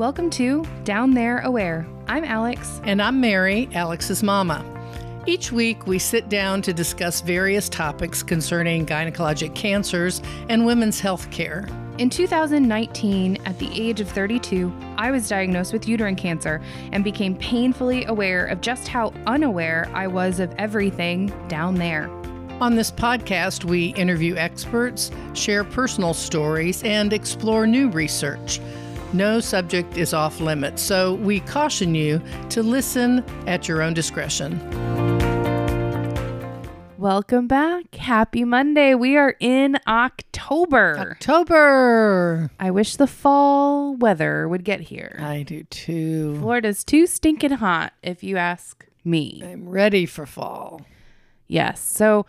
Welcome to Down There Aware. I'm Alex. And I'm Mary, Alex's mama. Each week, we sit down to discuss various topics concerning gynecologic cancers and women's health care. In 2019, at the age of 32, I was diagnosed with uterine cancer and became painfully aware of just how unaware I was of everything down there. On this podcast, we interview experts, share personal stories, and explore new research. No subject is off limits, so we caution you to listen at your own discretion. Welcome back. Happy Monday. We are in October. October. I wish the fall weather would get here. I do too. Florida's too stinking hot, if you ask me. I'm ready for fall. Yes. So,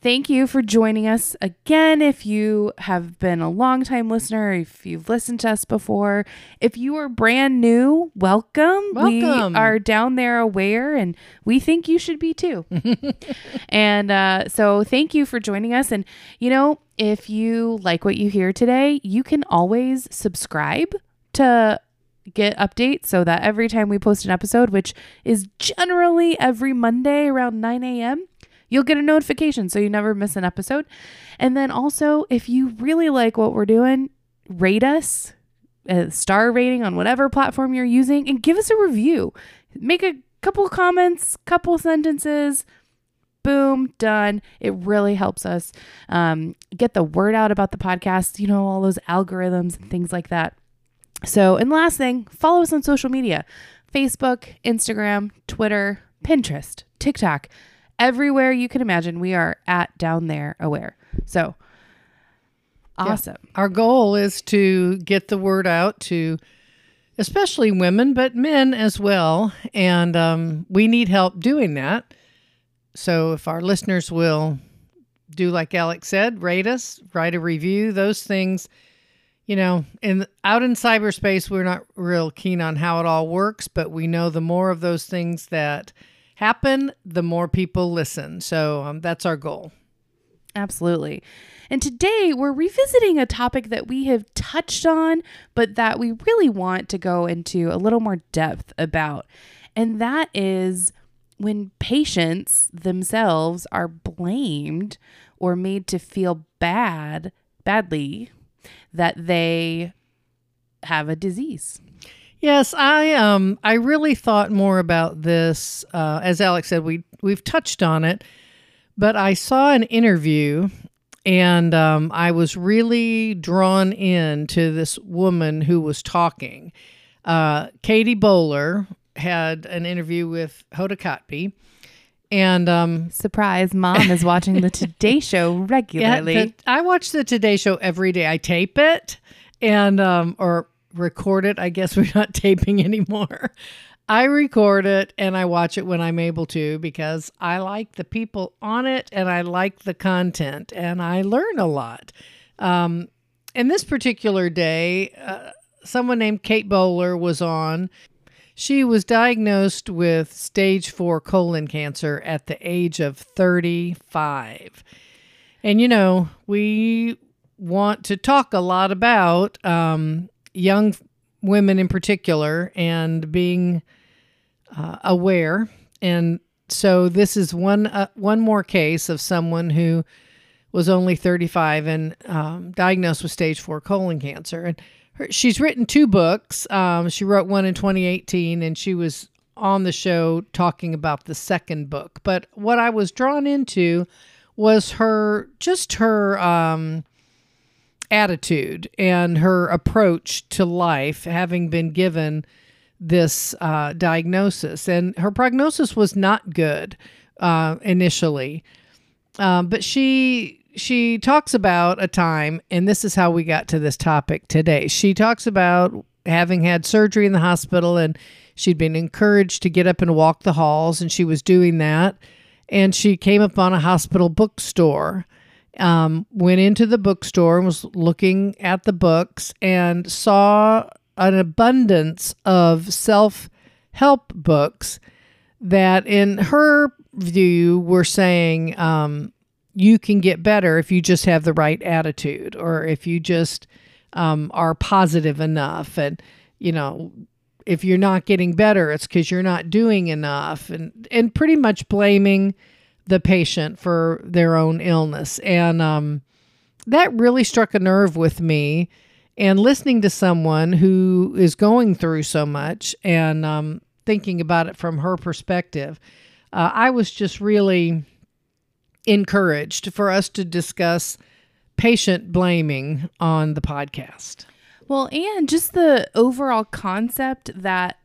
Thank you for joining us again. If you have been a longtime listener, if you've listened to us before, if you are brand new, welcome. Welcome. We are down there aware and we think you should be too. and uh, so thank you for joining us. And, you know, if you like what you hear today, you can always subscribe to get updates so that every time we post an episode, which is generally every Monday around 9 a.m., You'll get a notification so you never miss an episode. And then also, if you really like what we're doing, rate us, a star rating on whatever platform you're using, and give us a review. Make a couple comments, couple sentences. Boom, done. It really helps us um, get the word out about the podcast, you know, all those algorithms and things like that. So, and last thing, follow us on social media Facebook, Instagram, Twitter, Pinterest, TikTok everywhere you can imagine, we are at down there aware. So awesome. Yeah. Our goal is to get the word out to especially women, but men as well. And um, we need help doing that. So if our listeners will do like Alex said, rate us, write a review, those things. You know, in out in cyberspace, we're not real keen on how it all works, but we know the more of those things that happen, the more people listen. So um, that's our goal. Absolutely. And today we're revisiting a topic that we have touched on, but that we really want to go into a little more depth about. And that is when patients themselves are blamed or made to feel bad, badly, that they have a disease. Yes, I um I really thought more about this. Uh, as Alex said, we we've touched on it, but I saw an interview, and um, I was really drawn in to this woman who was talking. Uh, Katie Bowler had an interview with Hoda Kotb. And um, surprise, mom is watching the Today Show regularly. Yeah, the, I watch the Today Show every day. I tape it, and um, or record it. I guess we're not taping anymore. I record it and I watch it when I'm able to because I like the people on it and I like the content and I learn a lot. Um, and this particular day, uh, someone named Kate Bowler was on. She was diagnosed with stage four colon cancer at the age of 35. And, you know, we want to talk a lot about um, young women in particular and being uh, aware. And so this is one uh, one more case of someone who was only 35 and um, diagnosed with stage four colon cancer. And her, she's written two books. Um, she wrote one in 2018, and she was on the show talking about the second book. But what I was drawn into was her just her um, attitude and her approach to life, having been given this uh, diagnosis. And her prognosis was not good uh, initially, um, but she she talks about a time, and this is how we got to this topic today. She talks about having had surgery in the hospital and she'd been encouraged to get up and walk the halls, and she was doing that. And she came upon a hospital bookstore um, went into the bookstore and was looking at the books and saw an abundance of self help books that, in her view, were saying um, you can get better if you just have the right attitude or if you just um, are positive enough. And you know, if you're not getting better, it's because you're not doing enough, and and pretty much blaming the patient for their own illness. And um, that really struck a nerve with me. And listening to someone who is going through so much and um, thinking about it from her perspective, uh, I was just really encouraged for us to discuss patient blaming on the podcast. Well, and just the overall concept that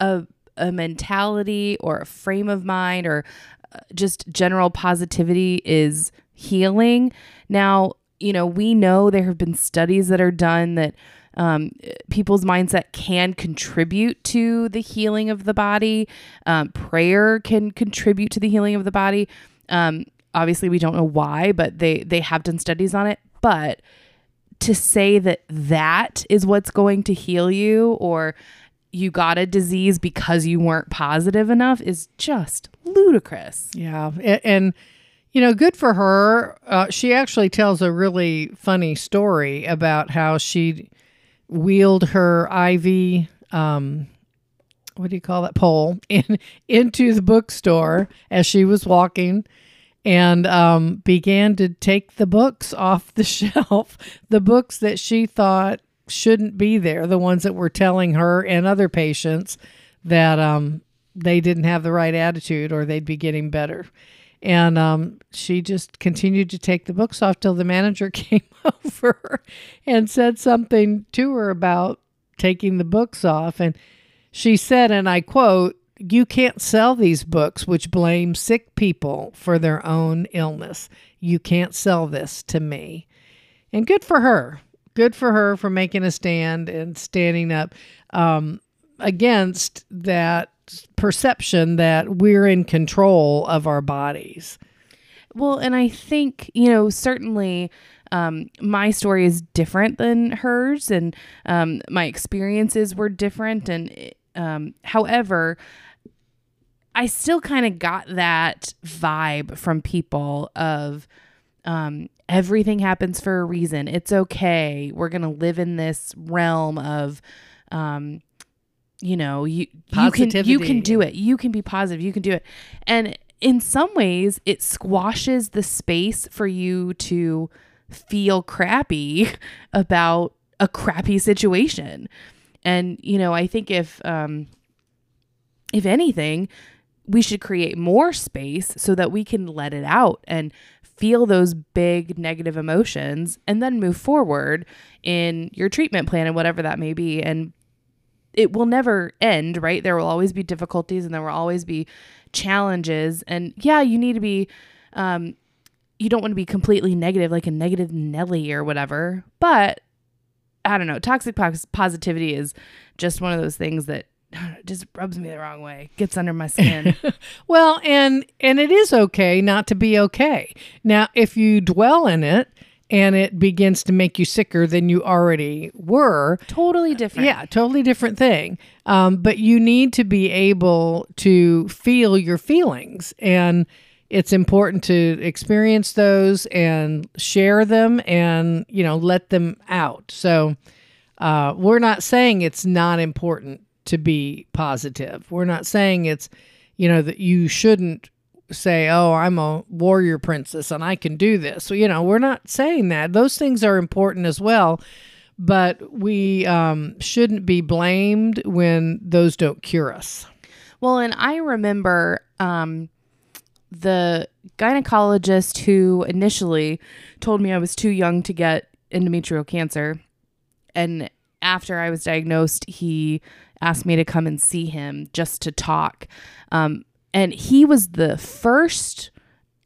a a mentality or a frame of mind or just general positivity is healing. Now, you know, we know there have been studies that are done that um, people's mindset can contribute to the healing of the body. Um, prayer can contribute to the healing of the body. Um, obviously, we don't know why, but they they have done studies on it. But to say that that is what's going to heal you or you got a disease because you weren't positive enough is just ludicrous. Yeah. And, and you know, good for her. Uh, she actually tells a really funny story about how she wheeled her IV, um, what do you call that, pole in, into the bookstore as she was walking and um, began to take the books off the shelf, the books that she thought shouldn't be there, the ones that were telling her and other patients that um, they didn't have the right attitude or they'd be getting better. And um, she just continued to take the books off till the manager came over and said something to her about taking the books off. And she said, and I quote, you can't sell these books which blame sick people for their own illness. You can't sell this to me. And good for her. Good for her for making a stand and standing up um, against that perception that we're in control of our bodies. Well, and I think, you know, certainly um, my story is different than hers and um, my experiences were different. And um, however, I still kind of got that vibe from people of um, everything happens for a reason. It's okay. We're going to live in this realm of, um, you know, you, you can, you can do it. You can be positive. You can do it. And in some ways, it squashes the space for you to feel crappy about a crappy situation. And, you know, I think if, um, if anything, we should create more space so that we can let it out and feel those big negative emotions and then move forward in your treatment plan and whatever that may be. And it will never end, right? There will always be difficulties and there will always be challenges. And yeah, you need to be, um, you don't want to be completely negative, like a negative Nelly or whatever. But I don't know. Toxic positivity is just one of those things that just rubs me the wrong way gets under my skin well and and it is okay not to be okay now if you dwell in it and it begins to make you sicker than you already were. Totally different. yeah totally different thing. Um, but you need to be able to feel your feelings and it's important to experience those and share them and you know let them out. So uh, we're not saying it's not important to be positive. We're not saying it's, you know, that you shouldn't say, oh, I'm a warrior princess and I can do this. So, you know, we're not saying that. Those things are important as well, but we um, shouldn't be blamed when those don't cure us. Well, and I remember um, the gynecologist who initially told me I was too young to get endometrial cancer. And after I was diagnosed, he asked me to come and see him just to talk. Um, and he was the first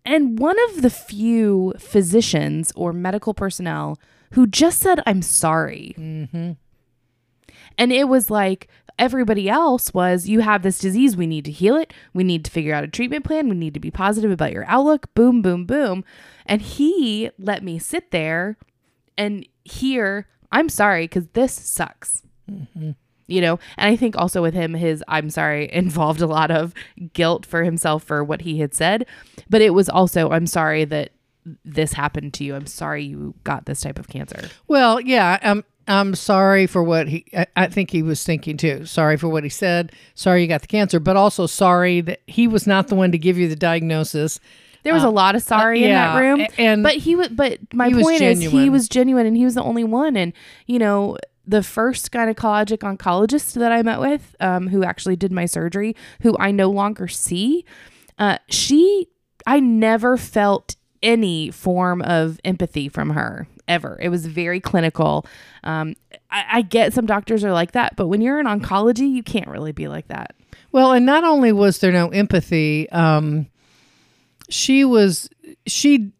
and one of the few physicians or medical personnel who just said, I'm sorry. Mm-hmm. And it was like everybody else was, you have this disease. We need to heal it. We need to figure out a treatment plan. We need to be positive about your outlook. Boom, boom, boom. And he let me sit there and hear, I'm sorry, because this sucks. Mm-hmm you know and i think also with him his i'm sorry involved a lot of guilt for himself for what he had said but it was also i'm sorry that this happened to you i'm sorry you got this type of cancer well yeah um I'm sorry for what he, I, I think he was thinking too. Sorry for what he said. Sorry you got the cancer, but also sorry that he was not the one to give you the diagnosis. There was a lot of sorry in yeah, that room, and but he was. But my he was point is, he was genuine, and he was the only one. And you know, the first gynecologic oncologist that I met with, um, who actually did my surgery, who I no longer see, uh, she, I never felt any form of empathy from her ever. It was very clinical. Um, I, I get some doctors are like that, but when you're in oncology, you can't really be like that. Well, and not only was there no empathy, um, she was she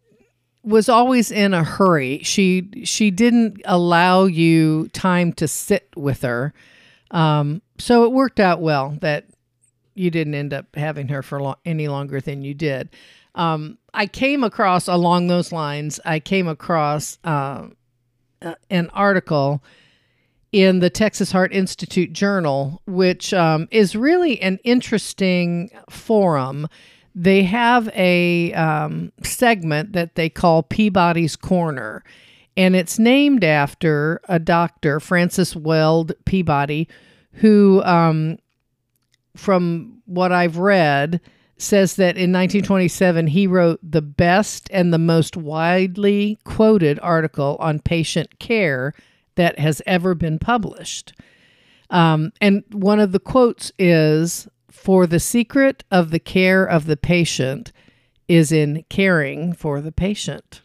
was always in a hurry. She she didn't allow you time to sit with her. Um, so it worked out well that you didn't end up having her for lo- any longer than you did. Um, I came across along those lines. I came across uh, an article in the Texas Heart Institute Journal, which um, is really an interesting forum. They have a um, segment that they call Peabody's Corner, and it's named after a doctor, Francis Weld Peabody, who, um, from what I've read, says that in 1927 he wrote the best and the most widely quoted article on patient care that has ever been published. Um, and one of the quotes is For the secret of the care of the patient is in caring for the patient.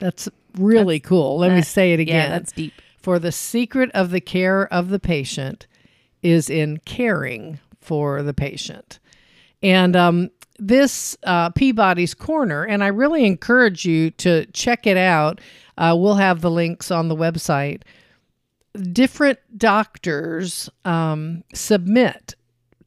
That's really cool. Let me say it again. Yeah, that's deep. For the secret of the care of the patient is in caring for the patient. And um, this uh, Peabody's Corner, and I really encourage you to check it out. Uh, we'll have the links on the website. Different doctors um, submit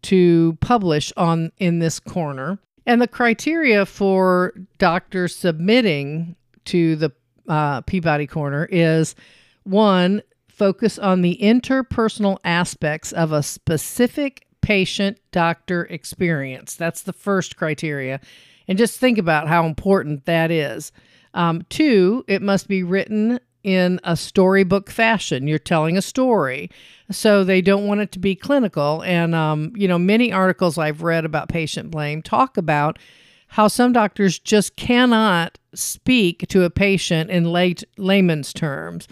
to publish on in this corner, and the criteria for doctors submitting to the uh, Peabody Corner is one, focus on the interpersonal aspects of a specific patient doctor experience. That's the first criteria. And just think about how important that is. Um, two, it must be written in a storybook fashion. You're telling a story. So they don't want it to be clinical. And, um, you know, many articles I've read about patient blame talk about how some doctors just cannot speak to a patient in lay, layman's terms.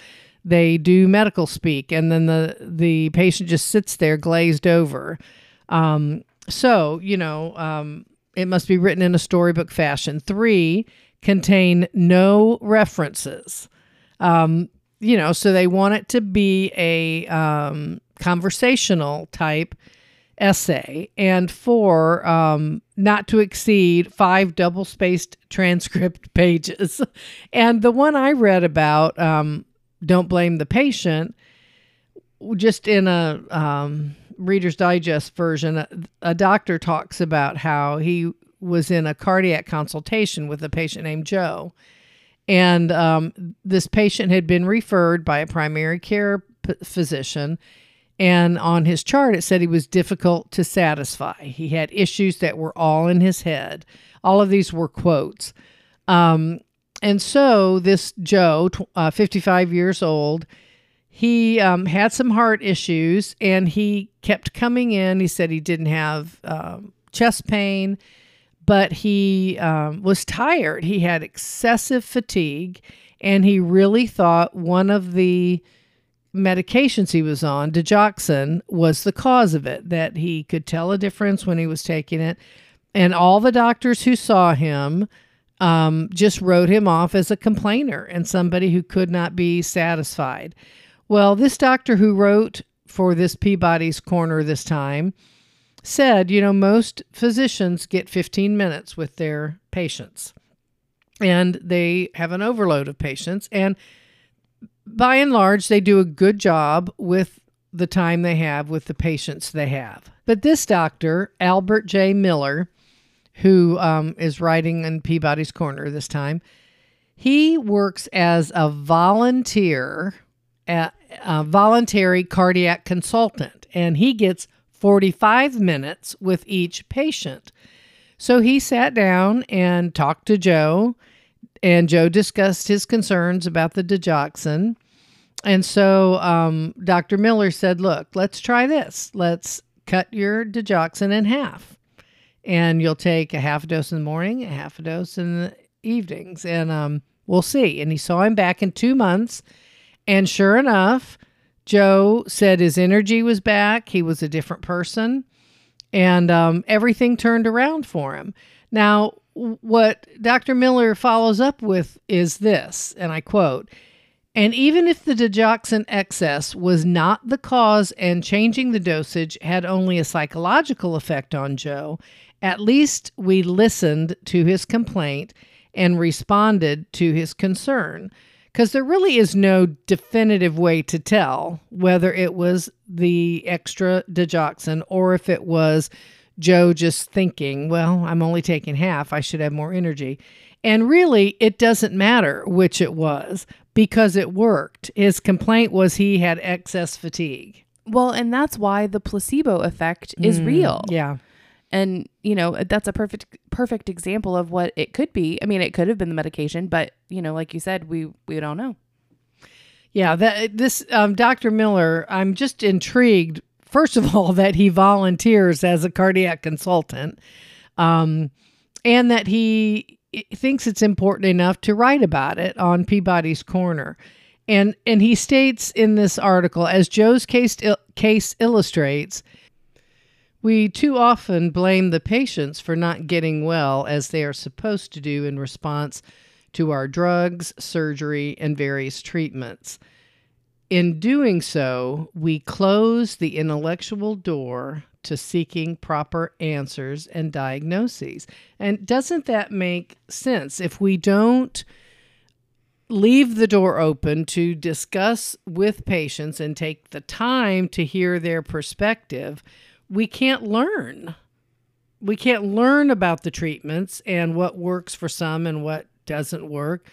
They do medical speak, and then the the patient just sits there glazed over. Um, so you know, um, it must be written in a storybook fashion. Three, contain no references. Um, you know, so they want it to be a um, conversational type essay, and four, um, not to exceed five double spaced transcript pages. And the one I read about, um, don't blame the patient, just in a um, Reader's Digest version, a, a doctor talks about how he was in a cardiac consultation with a patient named Joe. And um, this patient had been referred by a primary care p- physician. And on his chart, it said he was difficult to satisfy. He had issues that were all in his head. All of these were quotes. Um, and so this Joe, uh, 55 years old, he um, had some heart issues and he kept coming in. He said he didn't have um, chest pain, but he um, was tired. He had excessive fatigue and he really thought one of the medications he was on, digoxin, was the cause of it, that he could tell a difference when he was taking it. And all the doctors who saw him um, just wrote him off as a complainer and somebody who could not be satisfied. Well, this doctor who wrote for this Peabody's Corner this time said, you know, most physicians get 15 minutes with their patients and they have an overload of patients. And by and large, they do a good job with the time they have with the patients they have. But this doctor, Albert J. Miller, who um, is writing in Peabody's Corner this time, he works as a volunteer, a, a voluntary cardiac consultant, and he gets 45 minutes with each patient. So he sat down and talked to Joe, and Joe discussed his concerns about the digoxin. and so um, Dr. Miller said, Look, let's try this. Let's cut your digoxin in half. And you'll take a half dose in the morning, a half a dose in the evenings, and um, we'll see. And he saw him back in two months. And sure enough, Joe said his energy was back. He was a different person. And um, everything turned around for him. Now, what Dr. Miller follows up with is this, and I quote, and even if the digoxin excess was not the cause and changing the dosage had only a psychological effect on Joe, at least we listened to his complaint and responded to his concern. Because there really is no definitive way to tell whether it was the extra digoxin or if it was Joe just thinking, well, I'm only taking half, I should have more energy. And really, it doesn't matter which it was because it worked. His complaint was he had excess fatigue. Well, and that's why the placebo effect is real. Mm, yeah. And, you know, that's a perfect perfect example of what it could be. I mean, it could have been the medication, but, you know, like you said, we we don't know. Yeah, that this um, Dr. Miller, I'm just intrigued. First of all, that he volunteers as a cardiac consultant, um, and that he thinks it's important enough to write about it on Peabody's Corner. And and he states in this article, as Joe's case case illustrates, we too often blame the patients for not getting well as they are supposed to do in response to our drugs, surgery, and various treatments. In doing so, we close the intellectual door to seeking proper answers and diagnoses. And doesn't that make sense? If we don't leave the door open to discuss with patients and take the time to hear their perspective, we can't learn. We can't learn about the treatments and what works for some and what doesn't work.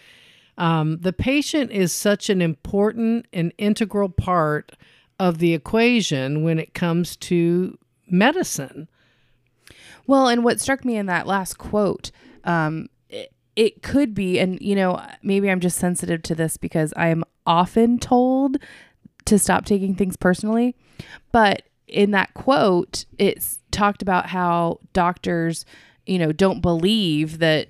Um, the patient is such an important and integral part of the equation when it comes to medicine. Well, and what struck me in that last quote, um, it, it could be, and you know, maybe I'm just sensitive to this because I am often told to stop taking things personally. But in that quote, it's talked about how doctors, you know, don't believe that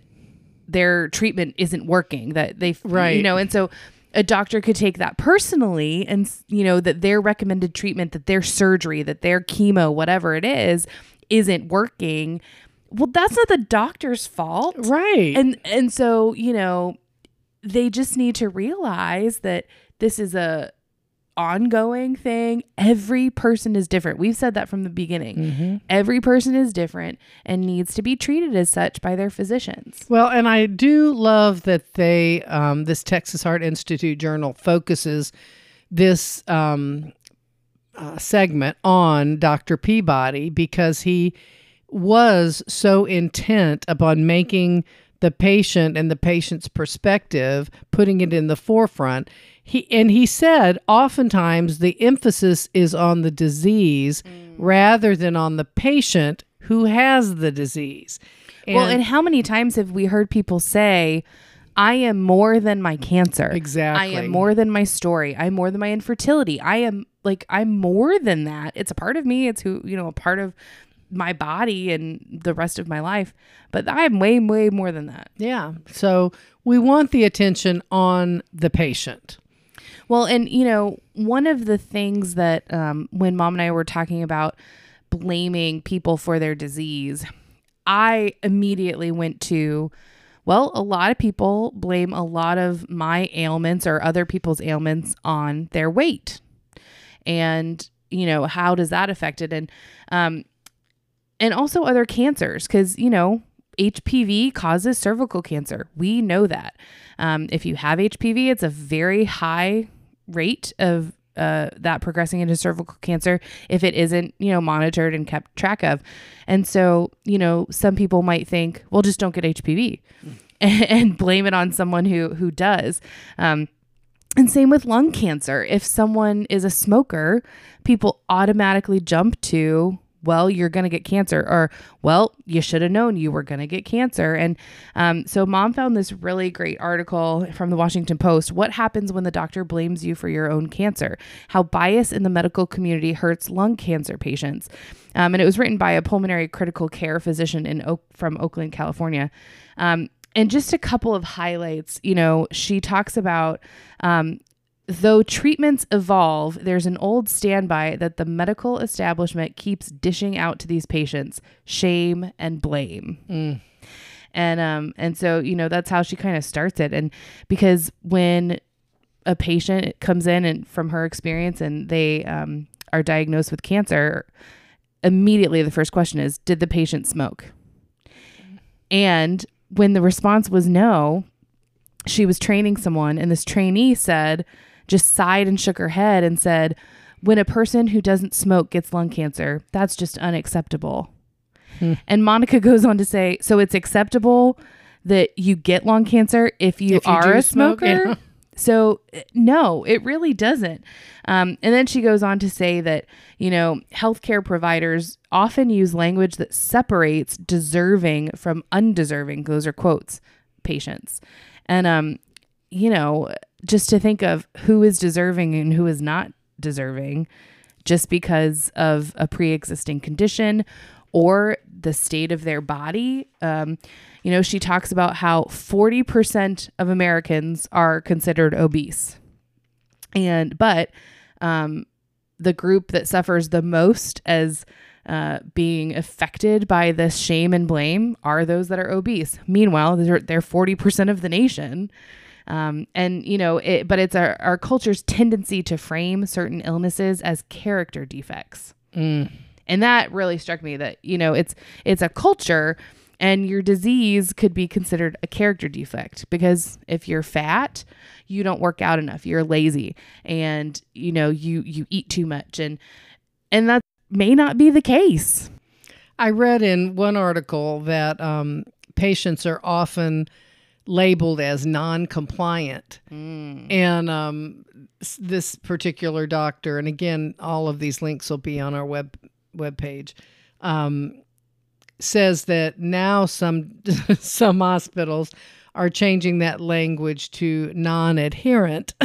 their treatment isn't working, that they, Right. you know, and so a doctor could take that personally and, you know, that their recommended treatment, that their surgery, that their chemo, whatever it is, isn't working. Well, that's not the doctor's fault. Right. And and so, you know, they just need to realize that this is a ongoing thing. Every person is different. We've said that from the beginning. Every person is different and needs to be treated as such by their physicians. Well, and I do love that they, um, this Texas Heart Institute journal focuses this um, uh, segment on Dr. Peabody because he was so intent upon making the patient and the patient's perspective, putting it in the forefront. He and he said oftentimes the emphasis is on the disease mm. rather than on the patient who has the disease. well, and how many times have we heard people say, I am more than my cancer. Exactly. I am more than my story. I'm more than my infertility. I am like I'm more than that. It's a part of me. It's who, you know, a part of my body and the rest of my life. But I'm way, way more than that. Yeah. So we want the attention on the patient. Well, and you know, one of the things that um, when mom and I were talking about blaming people for their disease, I immediately went to, well, a lot of people blame a lot of my ailments or other people's ailments on their weight. And, you know, how does that affect it? And, um, and also other cancers, because, you know, HPV causes cervical cancer. We know that. Um, if you have HPV, it's a very high rate of uh, that progressing into cervical cancer if it isn't, you know, monitored and kept track of. And so, you know, some people might think, well, just don't get HPV and, blame it on someone who who does. Um, and same with lung cancer. If someone is a smoker, people automatically jump to, well, you're going to get cancer, or well, you should have known you were going to get cancer. And um, so, mom found this really great article from the Washington Post What happens when the doctor blames you for your own cancer? How bias in the medical community hurts lung cancer patients. Um, and it was written by a pulmonary critical care physician in Oak, from Oakland, California. Um, and just a couple of highlights, you know, she talks about um, Though treatments evolve, there's an old standby that the medical establishment keeps dishing out to these patients shame and blame. Mm. And um and so, you know, that's how she kind of starts it. And because when a patient comes in and from her experience and they um, are diagnosed with cancer, immediately the first question is, did the patient smoke? And when the response was no, she was training someone and this trainee said, just sighed and shook her head and said, When a person who doesn't smoke gets lung cancer, that's just unacceptable. Hmm. And Monica goes on to say, So it's acceptable that you get lung cancer if you, If you are a smoke, smoker? yeah. So, uh, no, it really doesn't. Um, and then she goes on to say that, you know, healthcare providers often use language that separates deserving from undeserving. Those are quotes, patients. And, um, you know, just to think of who is deserving and who is not deserving just because of a pre existing condition or the state of their body. Um, you know, she talks about how 40% of Americans are considered obese. And, but, um, the group that suffers the most as uh, being affected by this shame and blame are those that are obese. Meanwhile, they're, they're 40% of the nation. Um, and you know, it, but it's our, our culture's tendency to frame certain illnesses as character defects. Mm. And that really struck me that, you know, it's it's a culture and your disease could be considered a character defect because if you're fat, you don't work out enough, you're lazy and you know, you you eat too much and and that may not be the case. I read in one article that um, patients are often labeled as non-compliant, and um, this particular doctor, and again, all of these links will be on our web web page, um, says that now some some hospitals are changing that language to non-adherent.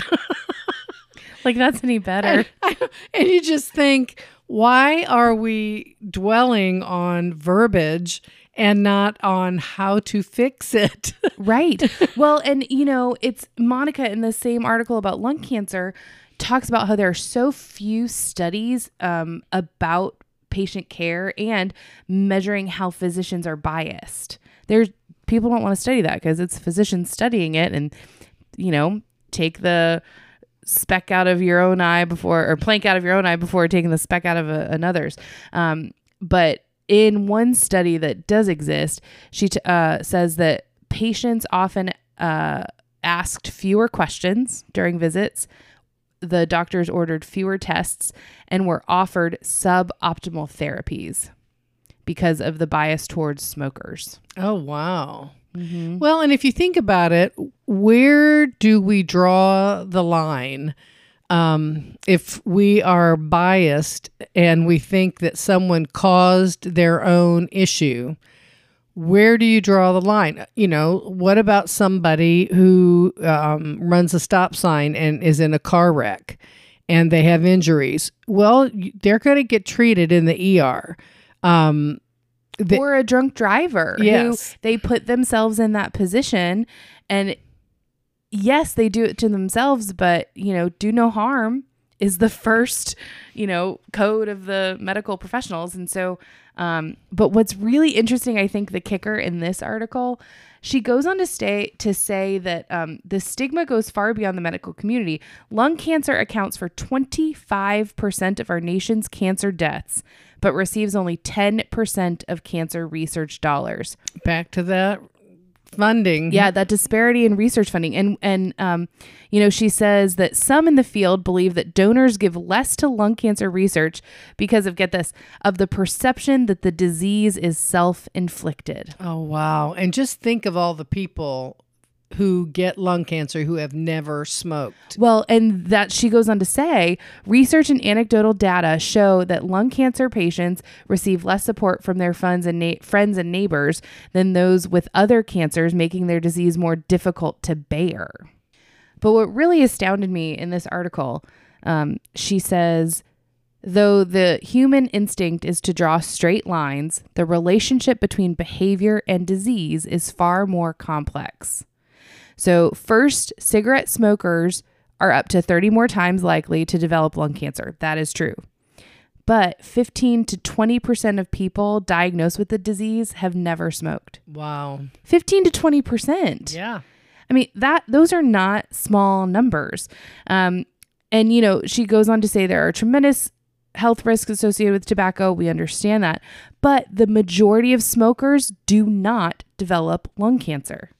Like that's any better. and you just think, why are we dwelling on verbiage and not on how to fix it? Right. well, and you know, it's Monica in the same article about lung cancer talks about how there are so few studies um, about patient care and measuring how physicians are biased. There's people don't want to study that because it's physicians studying it and you know, take the speck out of your own eye before or plank out of your own eye before taking the speck out of a, another's. Um, but in one study that does exist, she t- uh, says that patients often uh, asked fewer questions during visits. The doctors ordered fewer tests and were offered suboptimal therapies because of the bias towards smokers. Oh, wow. Well, and if you think about it, where do we draw the line? Um, if we are biased and we think that someone caused their own issue, where do you draw the line? You know, what about somebody who um, runs a stop sign and is in a car wreck and they have injuries? Well, they're going to get treated in the ER. Um, The- or a drunk driver Yes. who they put themselves in that position and yes they do it to themselves but you know do no harm is the first you know code of the medical professionals and so um but what's really interesting i think the kicker in this article she goes on to stay to say that um, the stigma goes far beyond the medical community. Lung cancer accounts for 25% of our nation's cancer deaths, but receives only 10% of cancer research dollars. back to that funding. Yeah, that disparity in research funding, and and um, you know, she says that some in the field believe that donors give less to lung cancer research because of get this of the perception that the disease is self inflicted. Oh wow! And just think of all the people who get lung cancer who have never smoked. Well, and that she goes on to say research and anecdotal data show that lung cancer patients receive less support from their friends and, na- friends and neighbors than those with other cancers, making their disease more difficult to bear. But what really astounded me in this article, um, she says, Though the human instinct is to draw straight lines, the relationship between behavior and disease is far more complex. So, first, cigarette smokers are up to 30 more times likely to develop lung cancer. That is true. But 15 to 20% of people diagnosed with the disease have never smoked. Wow. 15 to 20%. Yeah. I mean, that those are not small numbers. Um, and you know, she goes on to say there are tremendous health risks associated with tobacco. We understand that. But the majority of smokers do not develop lung cancer.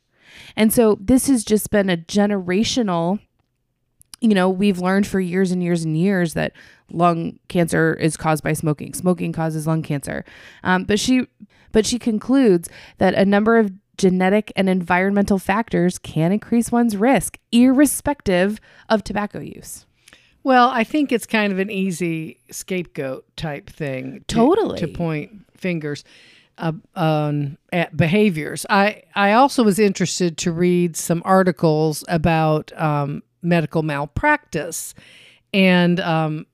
And so this has just been a generational, you know, we've learned for years and years and years that lung cancer is caused by smoking. Smoking causes lung cancer. Um, but she, but she concludes that a number of genetic and environmental factors can increase one's risk, irrespective of tobacco use. Well, I think it's kind of an easy scapegoat type thing. To, Totally. To point fingers uh, um, behaviors. I, I also was interested to read some articles about um, medical malpractice. And um,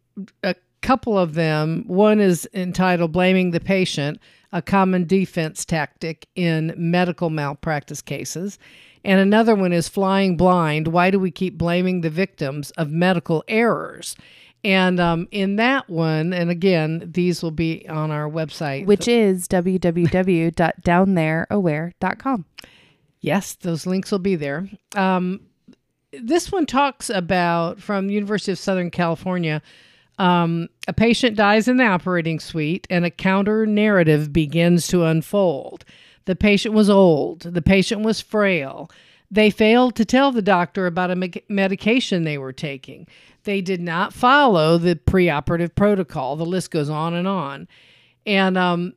a couple of them, one is entitled Blaming the Patient, a common defense tactic in medical malpractice cases. And another one is Flying Blind Why Do We Keep Blaming the Victims of Medical Errors? And um, in that one, and again, these will be on our website. Which is www.downthereaware.com. Yes, those links will be there. Um, this one talks about from University of Southern California. Um, a patient dies in the operating suite, and a counter narrative begins to unfold. The patient was old. The patient was frail. They failed to tell the doctor about a me- medication they were taking. They did not follow the preoperative protocol. The list goes on and on. And um,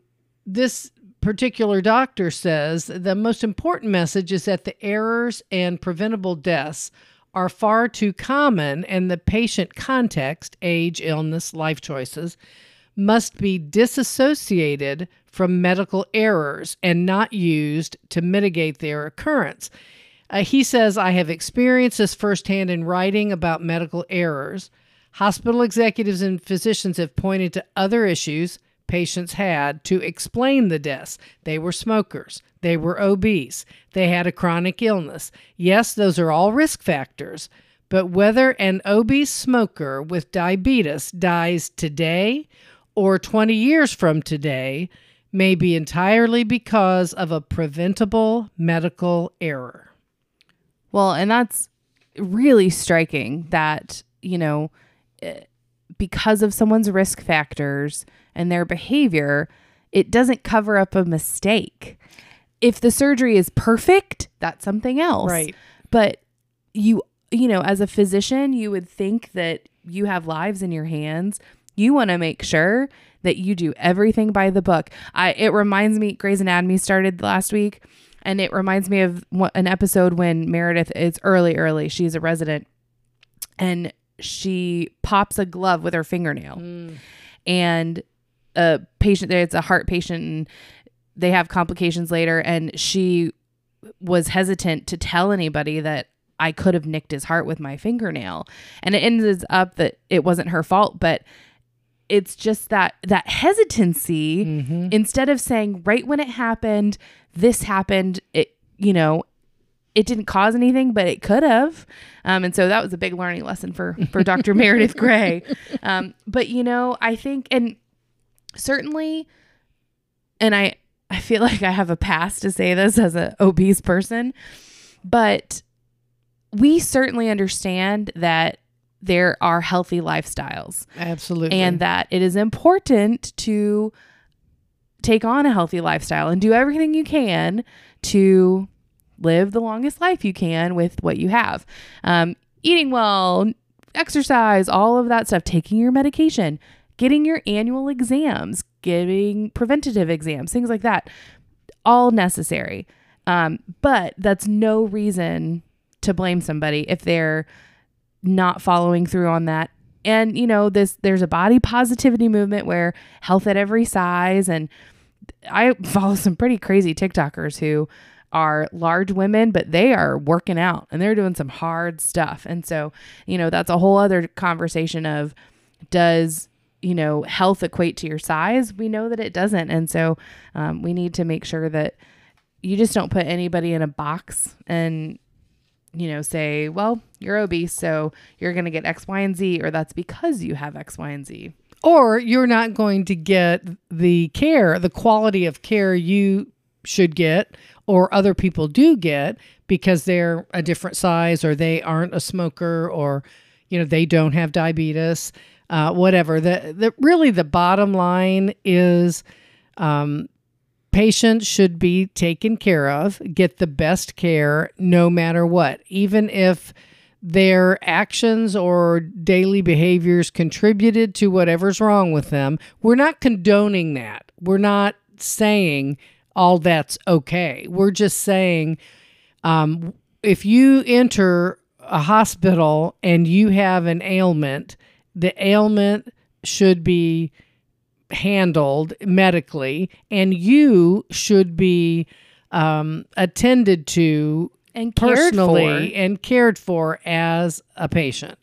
this particular doctor says the most important message is that the errors and preventable deaths are far too common, and the patient context, age, illness, life choices, must be disassociated from medical errors and not used to mitigate their occurrence. Uh, he says, I have experienced this firsthand in writing about medical errors. Hospital executives and physicians have pointed to other issues patients had to explain the deaths. They were smokers, they were obese, they had a chronic illness. Yes, those are all risk factors, but whether an obese smoker with diabetes dies today or 20 years from today may be entirely because of a preventable medical error. Well, and that's really striking that, you know, eh, because of someone's risk factors and their behavior, it doesn't cover up a mistake. If the surgery is perfect, that's something else. Right. But you, you know, as a physician, you would think that you have lives in your hands. You want to make sure that you do everything by the book. I it reminds me Grey's Anatomy started last week and it reminds me of an episode when Meredith it's early early. She's a resident and she pops a glove with her fingernail. Mm. And a patient it's a heart patient and they have complications later and she was hesitant to tell anybody that I could have nicked his heart with my fingernail. And it ends up that it wasn't her fault, but it's just that that hesitancy mm-hmm. instead of saying right when it happened, this happened, it you know, it didn't cause anything, but it could have. Um, and so that was a big learning lesson for for Dr. Meredith Grey. Um, but you know, I think and certainly and I I feel like I have a past to say this as an obese person, but we certainly understand that there are healthy lifestyles Absolutely. and that it is important to take on a healthy lifestyle and do everything you can to live the longest life you can with what you have. Um, eating well, exercise, all of that stuff, taking your medication, getting your annual exams, getting preventative exams, things like that, all necessary. Um, but that's no reason to blame somebody if they're not following through on that. And you know, this there's a body positivity movement where health at every size and I follow some pretty crazy TikTokers who are large women, but they are working out and they're doing some hard stuff. And so, you know, that's a whole other conversation of does, you know, health equate to your size? We know that it doesn't. And so um, we need to make sure that you just don't put anybody in a box and, you know, say, well, you're obese, so you're going to get X, Y, and Z, or that's because you have X, Y, and Z. Or you're not going to get the care, the quality of care you should get or other people do get because they're a different size or they aren't a smoker or you know they don't have diabetes uh, whatever the, the really the bottom line is um, patients should be taken care of get the best care no matter what even if their actions or daily behaviors contributed to whatever's wrong with them we're not condoning that we're not saying all that's okay. We're just saying um, if you enter a hospital and you have an ailment, the ailment should be handled medically and you should be um, attended to and personally and cared for as a patient.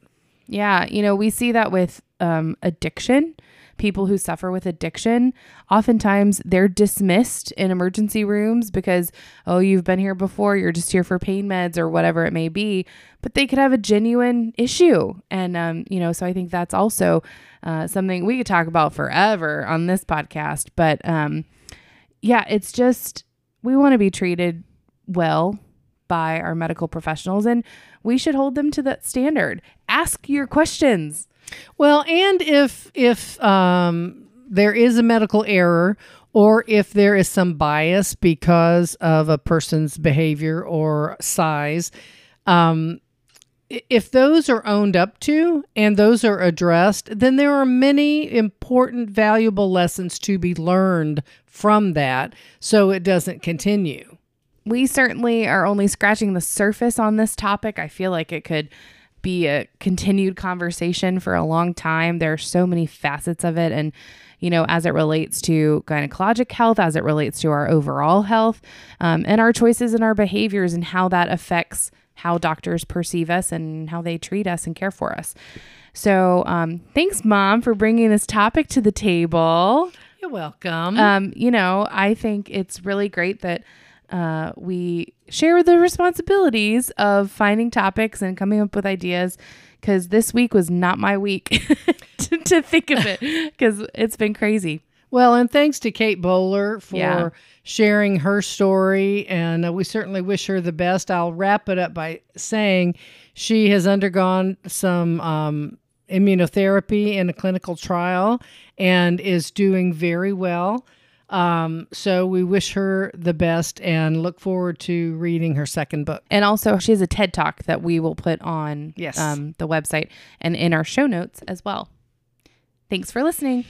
Yeah, you know, we see that with um, addiction people who suffer with addiction, oftentimes they're dismissed in emergency rooms because, oh, you've been here before, you're just here for pain meds or whatever it may be. But they could have a genuine issue. And, um, you know, so I think that's also uh, something we could talk about forever on this podcast. But um, yeah, it's just, we want to be treated well by our medical professionals and we should hold them to that standard. Ask your questions. Well, and if if um, there is a medical error or if there is some bias because of a person's behavior or size, um, if those are owned up to and those are addressed, then there are many important, valuable lessons to be learned from that so it doesn't continue. We certainly are only scratching the surface on this topic. I feel like it could be a continued conversation for a long time. There are so many facets of it. And, you know, as it relates to gynecologic health, as it relates to our overall health, um, and our choices and our behaviors, and how that affects how doctors perceive us and how they treat us and care for us. So, um, thanks, Mom, for bringing this topic to the table. You're welcome. Um, you know, I think it's really great that uh, we share the responsibilities of finding topics and coming up with ideas because this week was not my week to, to, think of it because it's been crazy. Well, and thanks to Kate Bowler for yeah. sharing her story. And uh, we certainly wish her the best. I'll wrap it up by saying she has undergone some um, immunotherapy in a clinical trial and is doing very well. Um, so we wish her the best and look forward to reading her second book. And also, she has a TED Talk that we will put on yes. um, the website and in our show notes as well. Thanks for listening.